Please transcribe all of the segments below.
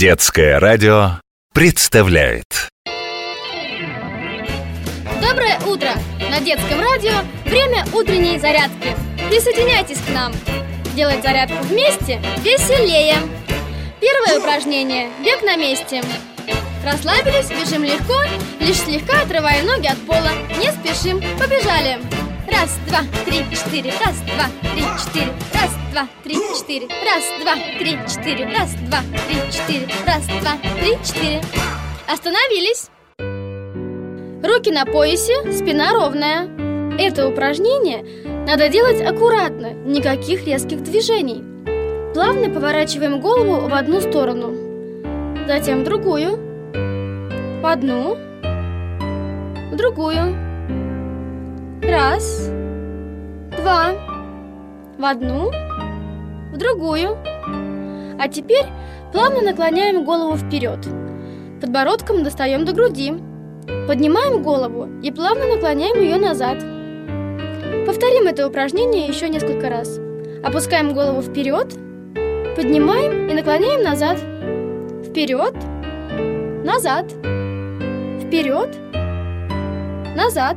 Детское радио представляет Доброе утро! На детском радио время утренней зарядки. Присоединяйтесь к нам. Делать зарядку вместе веселее. Первое упражнение – бег на месте. Расслабились, бежим легко, лишь слегка отрывая ноги от пола. Не спешим, побежали. Раз, два, три, четыре. Раз, два, три, четыре. Раз, два, три, четыре. Раз, два, три, четыре. Раз, два, три, четыре. Раз, два, три, четыре. Остановились. Руки на поясе, спина ровная. Это упражнение надо делать аккуратно, никаких резких движений. Плавно поворачиваем голову в одну сторону, затем в другую, в одну, в другую. Раз, два, в одну, в другую. А теперь плавно наклоняем голову вперед. Подбородком достаем до груди. Поднимаем голову и плавно наклоняем ее назад. Повторим это упражнение еще несколько раз. Опускаем голову вперед, поднимаем и наклоняем назад. Вперед, назад, вперед, назад.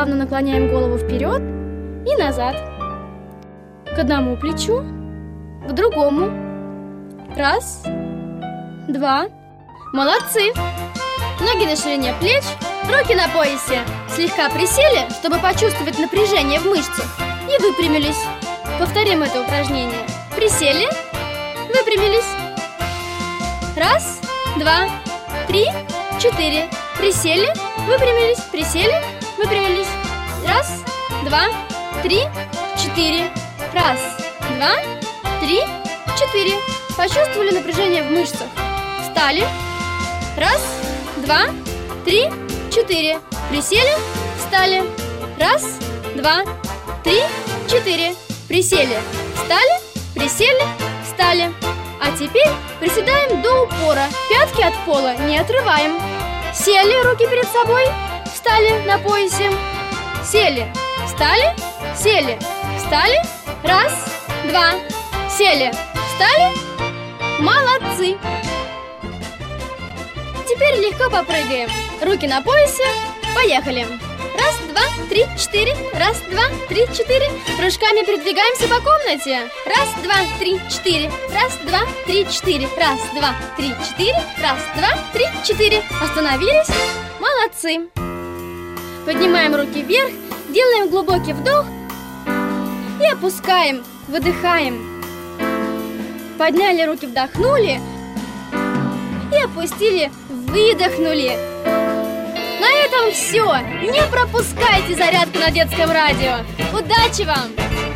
Плавно наклоняем голову вперед и назад. К одному плечу, к другому. Раз, два. Молодцы! Ноги на ширине плеч, руки на поясе. Слегка присели, чтобы почувствовать напряжение в мышцах. И выпрямились. Повторим это упражнение. Присели, выпрямились. Раз, два, три, четыре. Присели, выпрямились, присели, выпрямились. Раз, два, три, четыре. Раз, два, три, четыре. Почувствовали напряжение в мышцах. Встали. Раз, два, три, четыре. Присели, встали. Раз, два, три, четыре. Присели, встали, присели, встали. А теперь приседаем до упора. Пятки от пола не отрываем. Сели, руки перед собой, встали на поясе. Сели, встали, сели, встали. Раз, два, сели, встали. Молодцы! Теперь легко попрыгаем. Руки на поясе. Поехали. Раз, два, три, четыре. Раз, два, три, четыре. Прыжками передвигаемся по комнате. Раз, два, три, четыре. Раз, два, три, четыре. Раз, два, три, четыре. Раз, два, три, четыре. Остановились. Молодцы. Поднимаем руки вверх, делаем глубокий вдох и опускаем, выдыхаем. Подняли руки, вдохнули и опустили, выдохнули. На этом все. Не пропускайте зарядку на детском радио. Удачи вам!